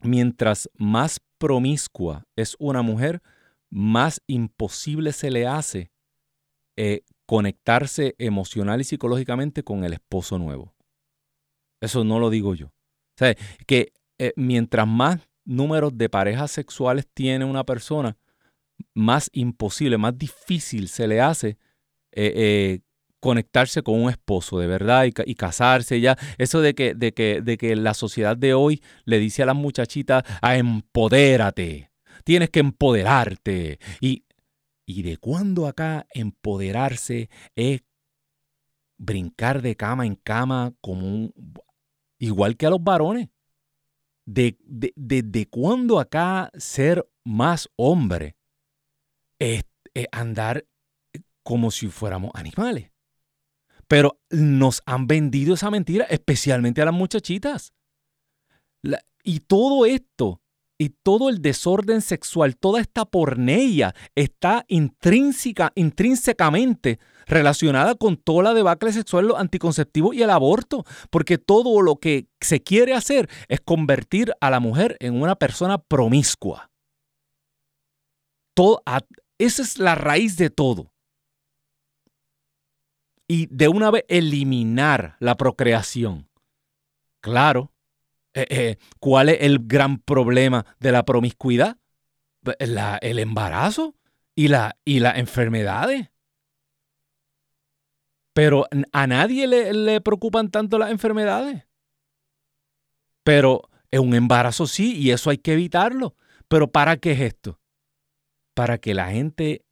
[SPEAKER 2] mientras más promiscua es una mujer, más imposible se le hace eh, conectarse emocional y psicológicamente con el esposo nuevo. Eso no lo digo yo. O sea, que eh, mientras más números de parejas sexuales tiene una persona, más imposible, más difícil se le hace eh, conectarse con un esposo de verdad y, casarse ya. Eso de que, de, que, de que la sociedad de hoy le dice a las muchachitas, a ah, empodérate, tienes que empoderarte. Y, ¿Y de cuándo acá empoderarse es brincar de cama en cama como un, igual que a los varones? ¿De, de, de, cuándo acá ser más hombre es andar como si fuéramos animales? Pero nos han vendido esa mentira, especialmente a las muchachitas. y todo esto, y todo el desorden sexual, toda esta porneia está intrínseca, intrínsecamente relacionada con toda la debacle sexual, los anticonceptivos y el aborto, porque todo lo que se quiere hacer es convertir a la mujer en una persona promiscua. Todo, esa es la raíz de todo y de una vez eliminar la procreación. Claro, eh, eh, ¿cuál es el gran problema de la promiscuidad? el embarazo y, la, las enfermedades. Pero a nadie le, le preocupan tanto las enfermedades. Pero es un embarazo sí, y eso hay que evitarlo. Pero ¿para qué es esto? Para que la gente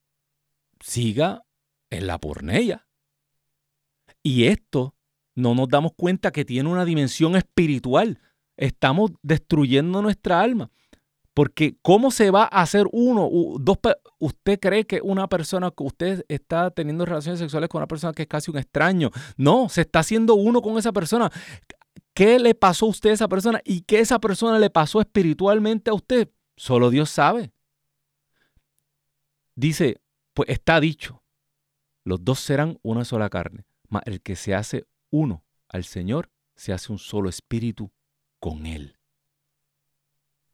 [SPEAKER 2] siga en la pornella. Y esto no nos damos cuenta que tiene una dimensión espiritual. Estamos destruyendo nuestra alma. Porque ¿cómo se va a hacer uno? Dos, ¿Usted cree que una persona que usted está teniendo relaciones sexuales con una persona que es casi un extraño? No, se está haciendo uno con esa persona. ¿Qué le pasó a usted a esa persona y qué esa persona le pasó espiritualmente a usted? Solo Dios sabe. Dice, pues está dicho, los dos serán una sola carne, mas el que se hace uno al Señor se hace un solo espíritu con Él.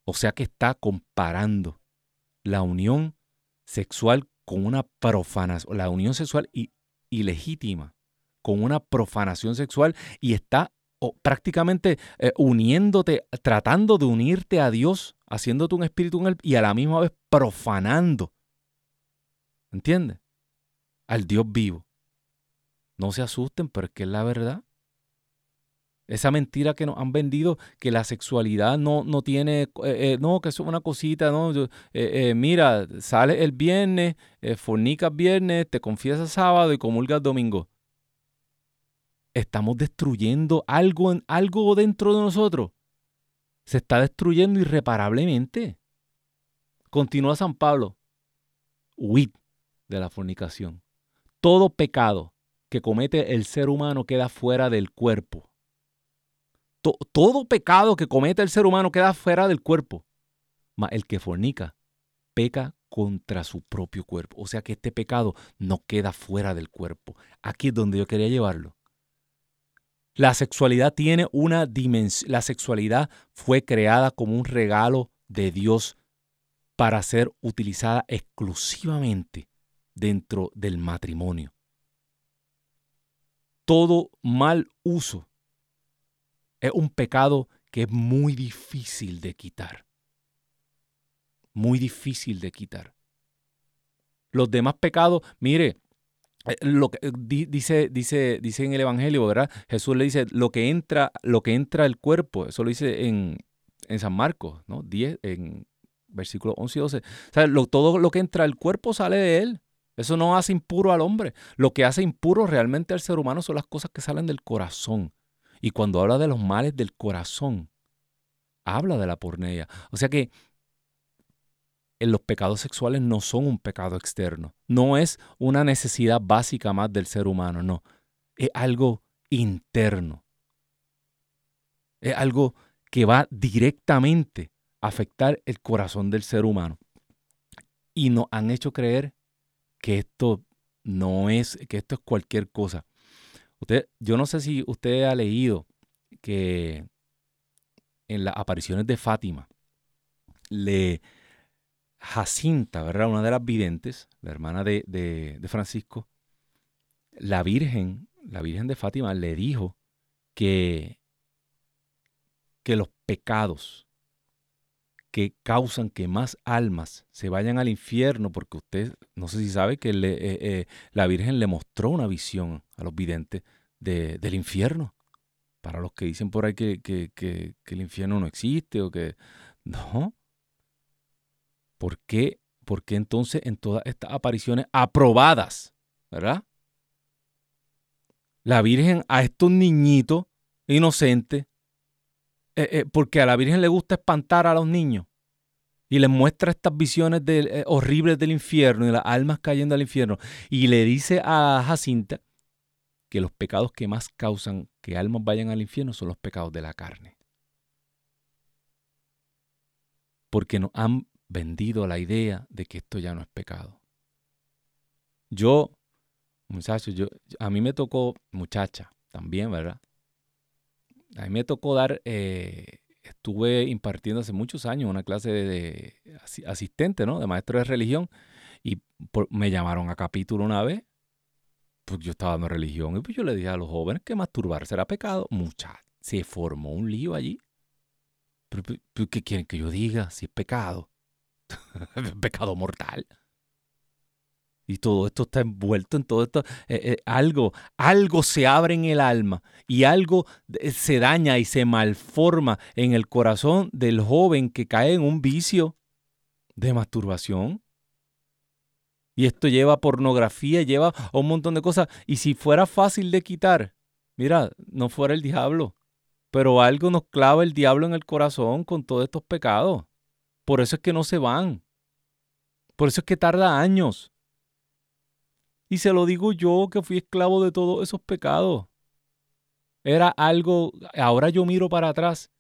[SPEAKER 2] O sea que está comparando la unión sexual con una profanación, la unión sexual ilegítima con una profanación sexual y está prácticamente eh, uniéndote, tratando de unirte a Dios, haciéndote un espíritu y a la misma vez profanando. ¿Entiendes? Al Dios vivo. No se asusten, pero es que es la verdad. Esa mentira que nos han vendido, que la sexualidad no, no tiene, eh, eh, no, que es una cosita, no, eh, mira, sales el viernes, fornicas viernes, te confiesas sábado y comulgas domingo. Estamos destruyendo algo, algo dentro de nosotros. Se está destruyendo irreparablemente. Continúa San Pablo. Huid de la fornicación. Todo pecado que comete el ser humano queda fuera del cuerpo todo pecado que comete el ser humano queda fuera del cuerpo. Mas el que fornica peca contra su propio cuerpo. O sea que este pecado no queda fuera del cuerpo. Aquí es donde yo quería llevarlo. La sexualidad tiene una dimensión. La sexualidad fue creada como un regalo de Dios para ser utilizada exclusivamente dentro del matrimonio. Todo mal uso es un pecado que es muy difícil de quitar. Muy difícil de quitar. Los demás pecados, mire, eh, lo que eh, dice, dice, dice en el Evangelio, ¿verdad? Jesús le dice, lo que entra, lo que entra al cuerpo, eso lo dice en, San Marcos, ¿no? 10, en versículos 11 y 12. O sea, todo lo que entra al cuerpo sale de él. Eso no hace impuro al hombre. Lo que hace impuro realmente al ser humano son las cosas que salen del corazón. Y cuando habla de los males del corazón, habla de la porneia. O sea que los pecados sexuales no son un pecado externo. No es una necesidad básica más del ser humano, no. Es algo interno. Es algo que va directamente a afectar el corazón del ser humano. Y nos han hecho creer que esto no es, que esto es cualquier cosa. Usted, yo no sé si usted ha leído que en las apariciones de Fátima, le Jacinta, ¿verdad? Una de las videntes, la hermana de, de, Francisco, la Virgen, la Virgen de Fátima, le dijo que, que los pecados que causan que más almas se vayan al infierno, porque usted, no sé si sabe que eh, eh, la Virgen le mostró una visión a los videntes del infierno. Para los que dicen por ahí que, que, el infierno no existe o que... No. ¿Por qué? ¿Por qué entonces en todas estas apariciones aprobadas, ¿verdad? La Virgen a estos niñitos inocentes eh, eh, porque a la Virgen le gusta espantar a los niños y les muestra estas visiones de, eh, horribles del infierno y las almas cayendo al infierno. Y le dice a Jacinta que los pecados que más causan que almas vayan al infierno son los pecados de la carne. Porque nos han vendido la idea de que esto ya no es pecado. Yo, muchachos, yo, a mí me tocó, muchacha, también, ¿verdad? A mí me tocó dar, eh, estuve impartiendo hace muchos años una clase de, asistente, ¿no? De maestro de religión. Y me llamaron a capítulo una vez. Pues yo estaba dando religión. Y pues yo le dije a los jóvenes que masturbarse era pecado. Mucha, se formó un lío allí. ¿Pero, qué quieren que yo diga? Si es pecado. pecado mortal. Y todo esto está envuelto en todo esto. Eh, eh, algo, algo se abre en el alma y algo eh, se daña y se malforma en el corazón del joven que cae en un vicio de masturbación. Y esto lleva pornografía, lleva un montón de cosas. Y si fuera fácil de quitar, mira, no fuera el diablo. Pero algo nos clava el diablo en el corazón con todos estos pecados. Por eso es que no se van. Por eso es que tarda años. Y se lo digo yo que fui esclavo de todos esos pecados. Era algo, ahora yo miro para atrás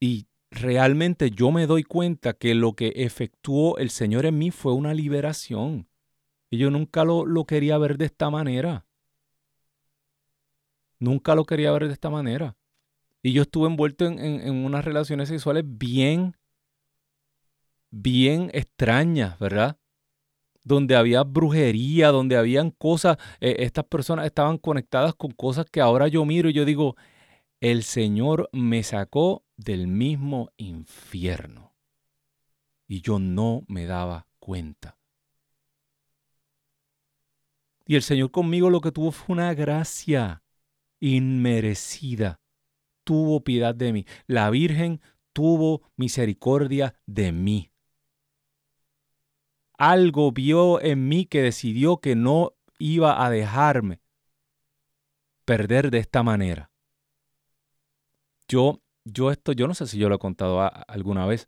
[SPEAKER 2] y realmente yo me doy cuenta que lo que efectuó el Señor en mí fue una liberación. Y yo nunca lo, lo quería ver de esta manera. Nunca lo quería ver de esta manera. Y yo estuve envuelto en, en, unas relaciones sexuales bien, bien extrañas, ¿verdad? Donde había brujería, donde habían cosas, eh, estas personas estaban conectadas con cosas que ahora yo miro y yo digo, el Señor me sacó del mismo infierno. Y yo no me daba cuenta. Y el Señor conmigo lo que tuvo fue una gracia inmerecida. Tuvo piedad de mí. La Virgen tuvo misericordia de mí. Algo vio en mí que decidió que no iba a dejarme perder de esta manera. Yo, yo esto, yo no sé si yo lo he contado alguna vez.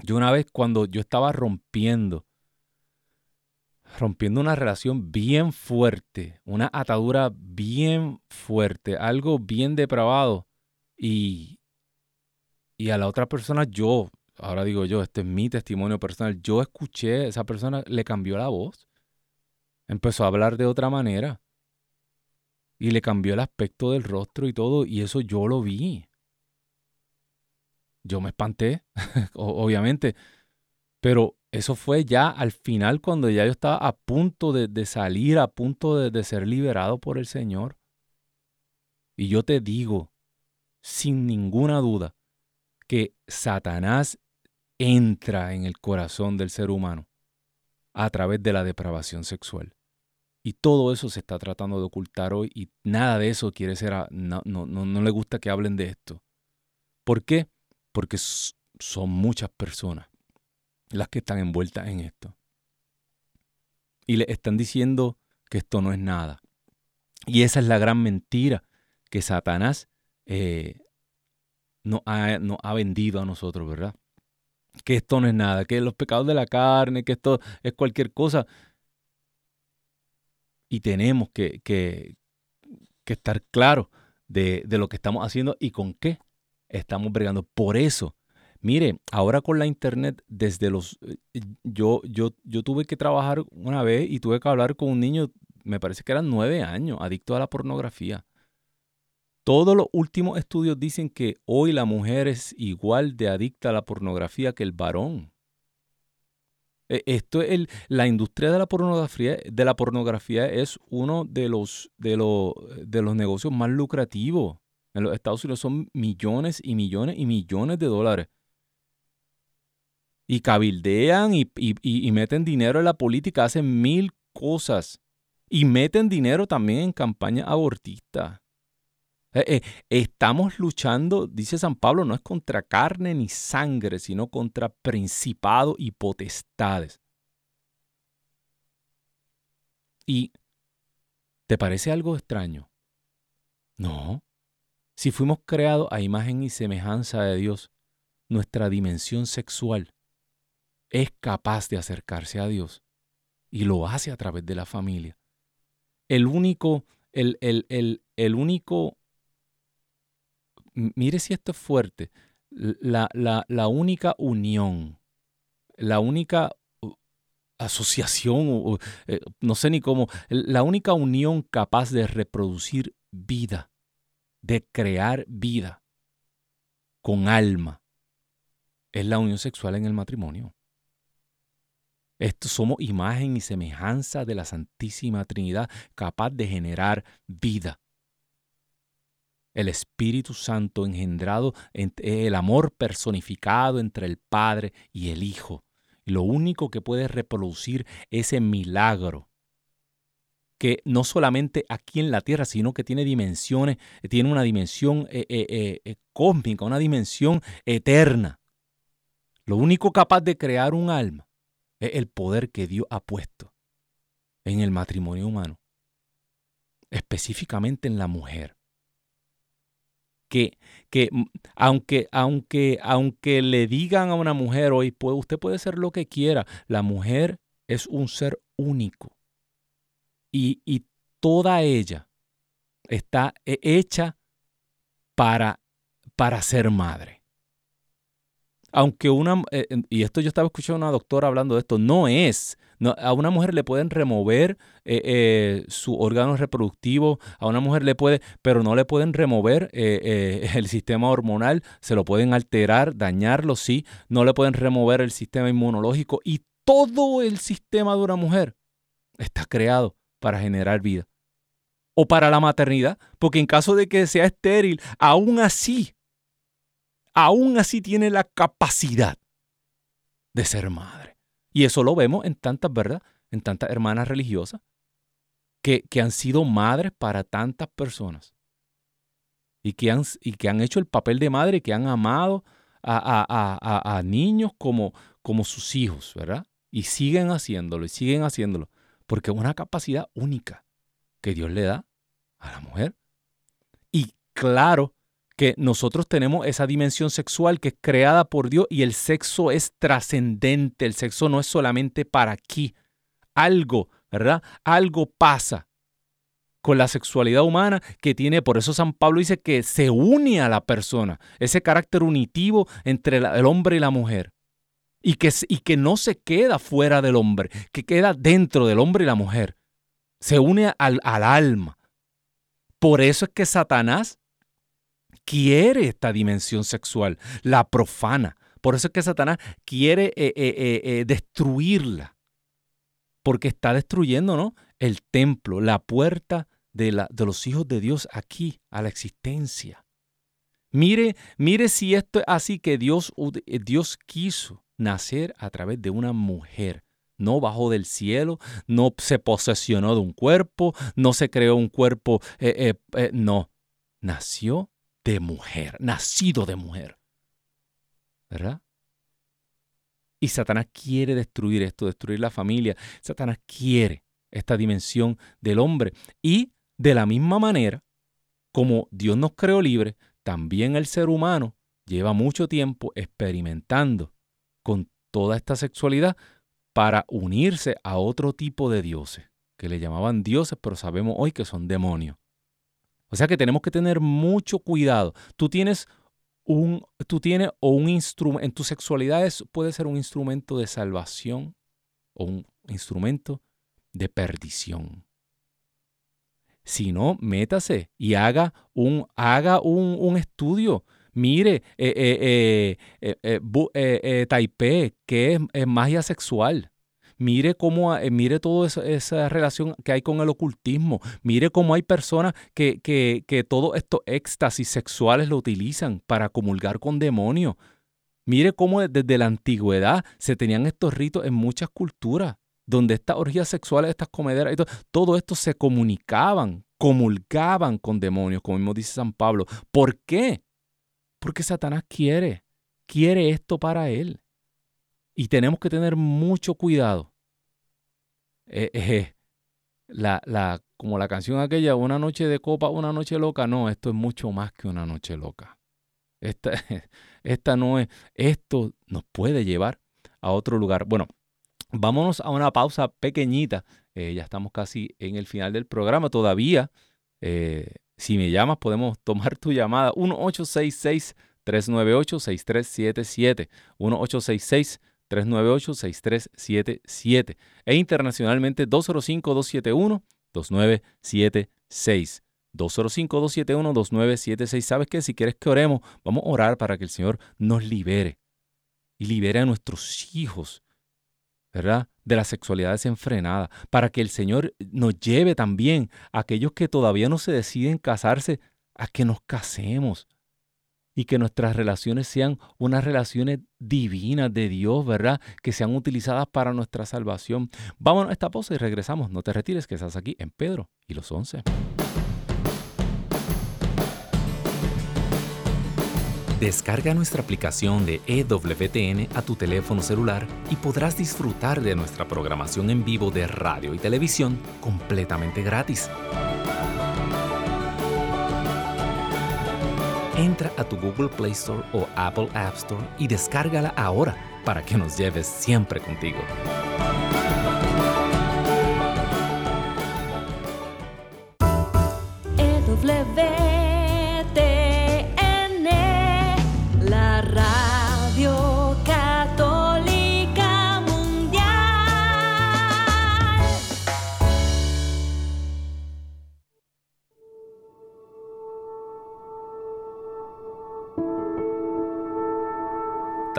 [SPEAKER 2] Yo una vez cuando yo estaba rompiendo, rompiendo una relación bien fuerte, una atadura bien fuerte, algo bien depravado, y, y a la otra persona yo, ahora digo yo, este es mi testimonio personal, yo escuché, esa persona le cambió la voz, empezó a hablar de otra manera, y le cambió el aspecto del rostro y todo, y eso yo lo vi yo me espanté, obviamente, pero eso fue ya al final cuando ya yo estaba a punto de, salir, a punto de, de ser liberado por el Señor. Y yo te digo, sin ninguna duda, que Satanás entra en el corazón del ser humano a través de la depravación sexual. Y todo eso se está tratando de ocultar hoy y nada de eso quiere ser, no, no, no, no le gusta que hablen de esto. ¿Por qué? Porque son muchas personas las que están envueltas en esto. Y le están diciendo que esto no es nada. Y esa es la gran mentira que Satanás eh, nos, ha, vendido a nosotros, ¿verdad? Que esto no es nada, que los pecados de la carne, que esto es cualquier cosa. Y tenemos que, estar claros de, lo que estamos haciendo y con qué estamos bregando. Por eso, mire, ahora con la internet, desde los... Eh, yo, yo, yo tuve que trabajar una vez y tuve que hablar con un niño, me parece que eran nueve años, adicto a la pornografía. Todos los últimos estudios dicen que hoy la mujer es igual de adicta a la pornografía que el varón. E, esto es el, la industria de la pornografía, de la pornografía es uno de los, de, los, de los negocios más lucrativos en los Estados Unidos son millones y millones y millones de dólares. Y cabildean y, meten dinero en la política, hacen mil cosas. Y meten dinero también en campaña abortista. Eh, eh, estamos luchando, dice San Pablo, no es contra carne ni sangre, sino contra principados y potestades. ¿Y te parece algo extraño? No. Si fuimos creados a imagen y semejanza de Dios, nuestra dimensión sexual es capaz de acercarse a Dios y lo hace a través de la familia. El único, el, el, el, el único, mire si esto es fuerte, la, la, la única unión, la única asociación, eh, no sé ni cómo, la única unión capaz de reproducir vida de crear vida con alma es la unión sexual en el matrimonio. Esto somos imagen y semejanza de la Santísima Trinidad capaz de generar vida. El Espíritu Santo engendrado, el amor personificado entre el Padre y el Hijo. lo único que puede reproducir ese milagro que no solamente aquí en la Tierra, sino que tiene dimensiones, tiene una dimensión eh, eh, eh, cósmica, una dimensión eterna. Lo único capaz de crear un alma es el poder que Dios ha puesto en el matrimonio humano, específicamente en la mujer. Que, que aunque, aunque, aunque le digan a una mujer hoy, pues usted puede ser lo que quiera, la mujer es un ser único. Y, y toda ella está hecha para, para ser madre. Aunque una, eh, y esto yo estaba escuchando a una doctora hablando de esto, no es, a una mujer le pueden remover eh, eh, su órgano reproductivo, a una mujer le puede, pero no le pueden remover el sistema hormonal, se lo pueden alterar, dañarlo, sí, no le pueden remover el sistema inmunológico y todo el sistema de una mujer está creado para generar vida. O para la maternidad, porque en caso de que sea estéril, aún así aún así tiene la capacidad de ser madre. Y eso lo vemos en tantas, ¿verdad? En tantas hermanas religiosas que, que han sido madres para tantas personas. Y que, han, y que han hecho el papel de madre, que han amado a, a, niños como, como sus hijos, ¿verdad? Y siguen haciéndolo, y siguen haciéndolo. Porque es una capacidad única que Dios le da a la mujer. Y claro, que nosotros tenemos esa dimensión sexual que es creada por Dios y el sexo es trascendente, el sexo no es solamente para aquí. Algo, ¿verdad? Algo pasa con la sexualidad humana que tiene, por eso San Pablo dice que se une a la persona, ese carácter unitivo entre el hombre y la mujer. Y que, y que no se queda fuera del hombre, que queda dentro del hombre y la mujer. Se une al, al alma. Por eso es que Satanás quiere esta dimensión sexual, la profana. Por eso es que Satanás quiere eh, eh, eh, destruirla, porque está destruyendo ¿no? el templo, la puerta de, la, de los hijos de Dios aquí, a la existencia. Mire, mire si esto es así que Dios, Dios quiso nacer a través de una mujer. No bajó del cielo, no se posesionó de un cuerpo, no se creó un cuerpo, no, nació de mujer, nacido de mujer. ¿Verdad? Y Satanás quiere destruir esto, destruir la familia. Satanás quiere esta dimensión del hombre. Y de la misma manera, como Dios nos creó libre, también el ser humano lleva mucho tiempo experimentando con toda esta sexualidad para unirse a otro tipo de dioses, que le llamaban dioses, pero sabemos hoy que son demonios. O sea que tenemos que tener mucho cuidado. Tú tienes un, tú tienes o un instrumento, en tu sexualidad puede ser un instrumento de salvación o un instrumento de perdición. Si no, métase y haga un, haga un, estudio. Mire, eh, eh, eh, Taipei, que es magia sexual. Mire cómo, eh, mire toda esa, relación que hay con el ocultismo. Mire cómo hay personas que, que, que todos estos éxtasis sexuales lo utilizan para comulgar con demonios. Mire cómo desde la antigüedad se tenían estos ritos en muchas culturas, donde estas orgías sexuales, estas comederas, todo, todo esto se comunicaban, comulgaban con demonios, como mismo dice San Pablo. ¿Por qué? Porque Satanás quiere, quiere esto para él. Y tenemos que tener mucho cuidado. Eh, eh, la, la, como la canción aquella, una noche de copa, una noche loca, no, esto es mucho más que una noche loca. Esta, esta no es, esto nos puede llevar a otro lugar. Bueno, vámonos a una pausa pequeñita. Eh, ya estamos casi en el final del programa. Todavía, si me llamas, podemos tomar tu llamada. 1866 398 6377 1866 398-6377 e internacionalmente 205-271-2976. 205-271-2976. ¿Sabes qué? Si quieres que oremos, vamos a orar para que el Señor nos libere y libere a nuestros hijos, De la sexualidad desenfrenada, para que el Señor nos lleve también a aquellos que todavía no se deciden casarse, a que nos casemos, y que nuestras relaciones sean unas relaciones divinas de Dios, ¿verdad? Que sean utilizadas para nuestra salvación. Vámonos a esta pausa y regresamos. No te retires, que estás aquí en Pedro y los once. Descarga nuestra aplicación de EWTN a tu teléfono celular y podrás disfrutar de nuestra programación en vivo de radio y televisión completamente gratis. Entra a tu Google Play Store o Apple App Store y descárgala ahora para que nos lleves siempre contigo.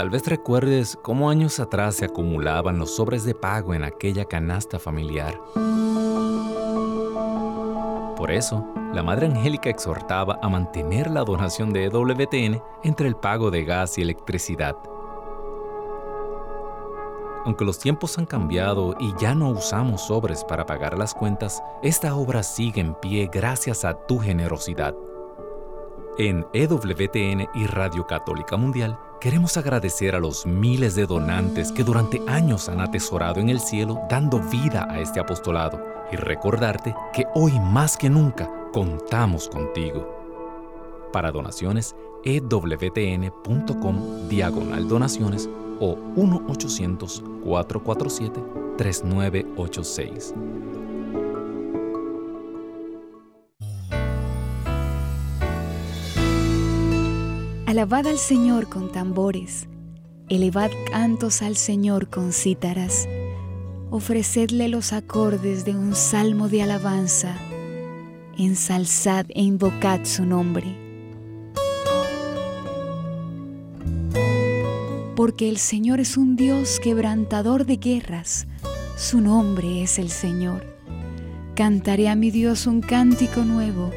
[SPEAKER 2] Tal vez recuerdes cómo años atrás se acumulaban los sobres de pago en aquella canasta familiar. Por eso, la Madre Angélica exhortaba a mantener la donación de EWTN entre el pago de gas y electricidad. Aunque los tiempos han cambiado y ya no usamos sobres para pagar las cuentas, esta obra sigue en pie gracias a tu generosidad. En EWTN y Radio Católica Mundial queremos agradecer a los miles de donantes que durante años han atesorado en el cielo dando vida a este apostolado y recordarte que hoy más que nunca contamos contigo. Para donaciones, ewtn.com diagonal donaciones o 1-800-447-3986.
[SPEAKER 3] Alabad al Señor con tambores, elevad cantos al Señor con cítaras, ofrecedle los acordes de un salmo de alabanza, ensalzad e invocad su nombre. Porque el Señor es un Dios quebrantador de guerras, su nombre es el Señor. Cantaré a mi Dios un cántico nuevo.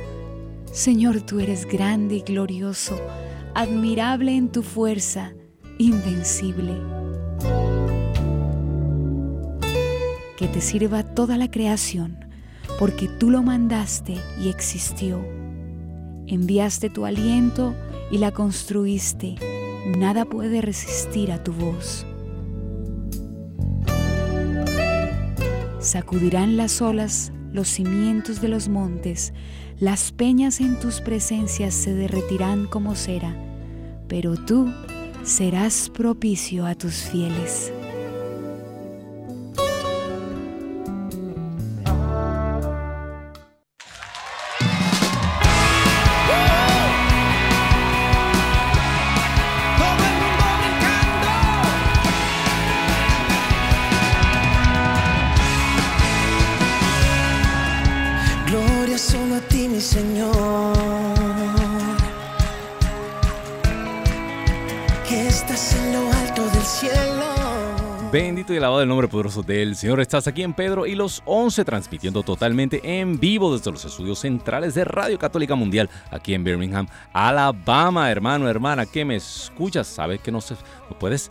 [SPEAKER 3] Señor, tú eres grande y glorioso admirable en tu fuerza, invencible. Que te sirva toda la creación, porque tú lo mandaste y existió. Enviaste tu aliento y la construiste. Nada puede resistir a tu voz. Sacudirán las olas los cimientos de los montes, las peñas en tus presencias se derretirán como cera, pero tú serás propicio a tus fieles.
[SPEAKER 2] El nombre poderoso del Señor. Estás aquí en Pedro y los 11, transmitiendo totalmente en vivo desde los estudios centrales de Radio Católica Mundial, aquí en Birmingham, Alabama. Hermano, hermana, que me escuchas, sabes que nos, nos puedes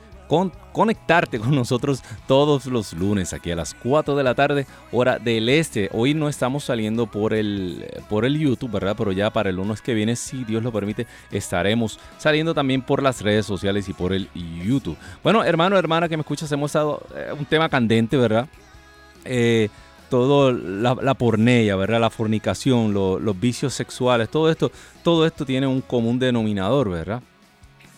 [SPEAKER 2] conectarte con nosotros todos los lunes aquí a las 4 de la tarde, hora del este. Hoy no estamos saliendo por el, por el YouTube, ¿verdad? Pero ya para el lunes que viene, si Dios lo permite, estaremos saliendo también por las redes sociales y por el YouTube. Bueno, hermano, hermana que me escuchas, hemos estado eh, un tema candente, ¿verdad? Eh, todo la, la, pornea, ¿verdad? La fornicación, los vicios sexuales, todo esto, todo esto tiene un común denominador, ¿verdad?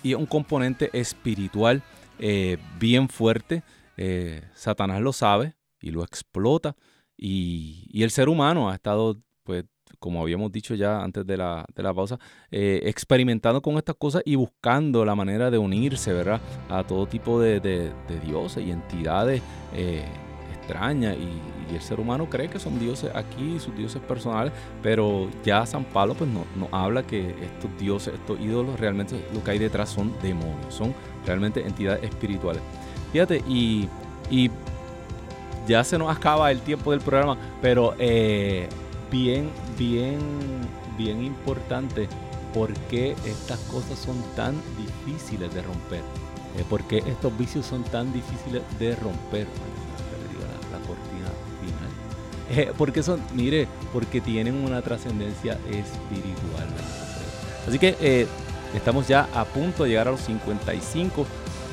[SPEAKER 2] Y un componente espiritual eh, bien fuerte. Eh, Satanás lo sabe y lo explota. Y, el ser humano ha estado, pues, como habíamos dicho ya antes de la, pausa, eh, experimentando con estas cosas y buscando la manera de unirse, ¿verdad? A todo tipo de, dioses y entidades extrañas. Y, el ser humano cree que son dioses aquí, sus dioses personales, pero ya San Pablo pues nos no habla que estos dioses, estos ídolos, realmente lo que hay detrás son demonios, son realmente entidades espirituales. Fíjate, y, ya se nos acaba el tiempo del programa, pero eh, bien, bien, bien importante, ¿por qué estas cosas son tan difíciles de romper? Eh, ¿Por qué estos vicios son tan difíciles de romper? La, cortina final. Eh, porque son, mire, porque tienen una trascendencia espiritual. Así que Estamos ya a punto de llegar a los 55.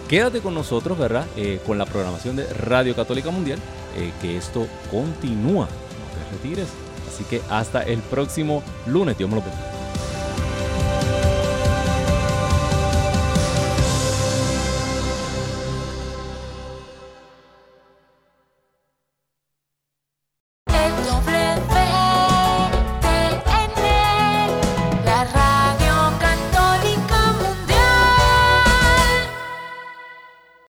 [SPEAKER 2] Quédate con nosotros, ¿verdad? Eh, con la programación de Radio Católica Mundial, eh, que esto continúa. No te retires. Así que hasta el próximo lunes. Dios me lo bendiga.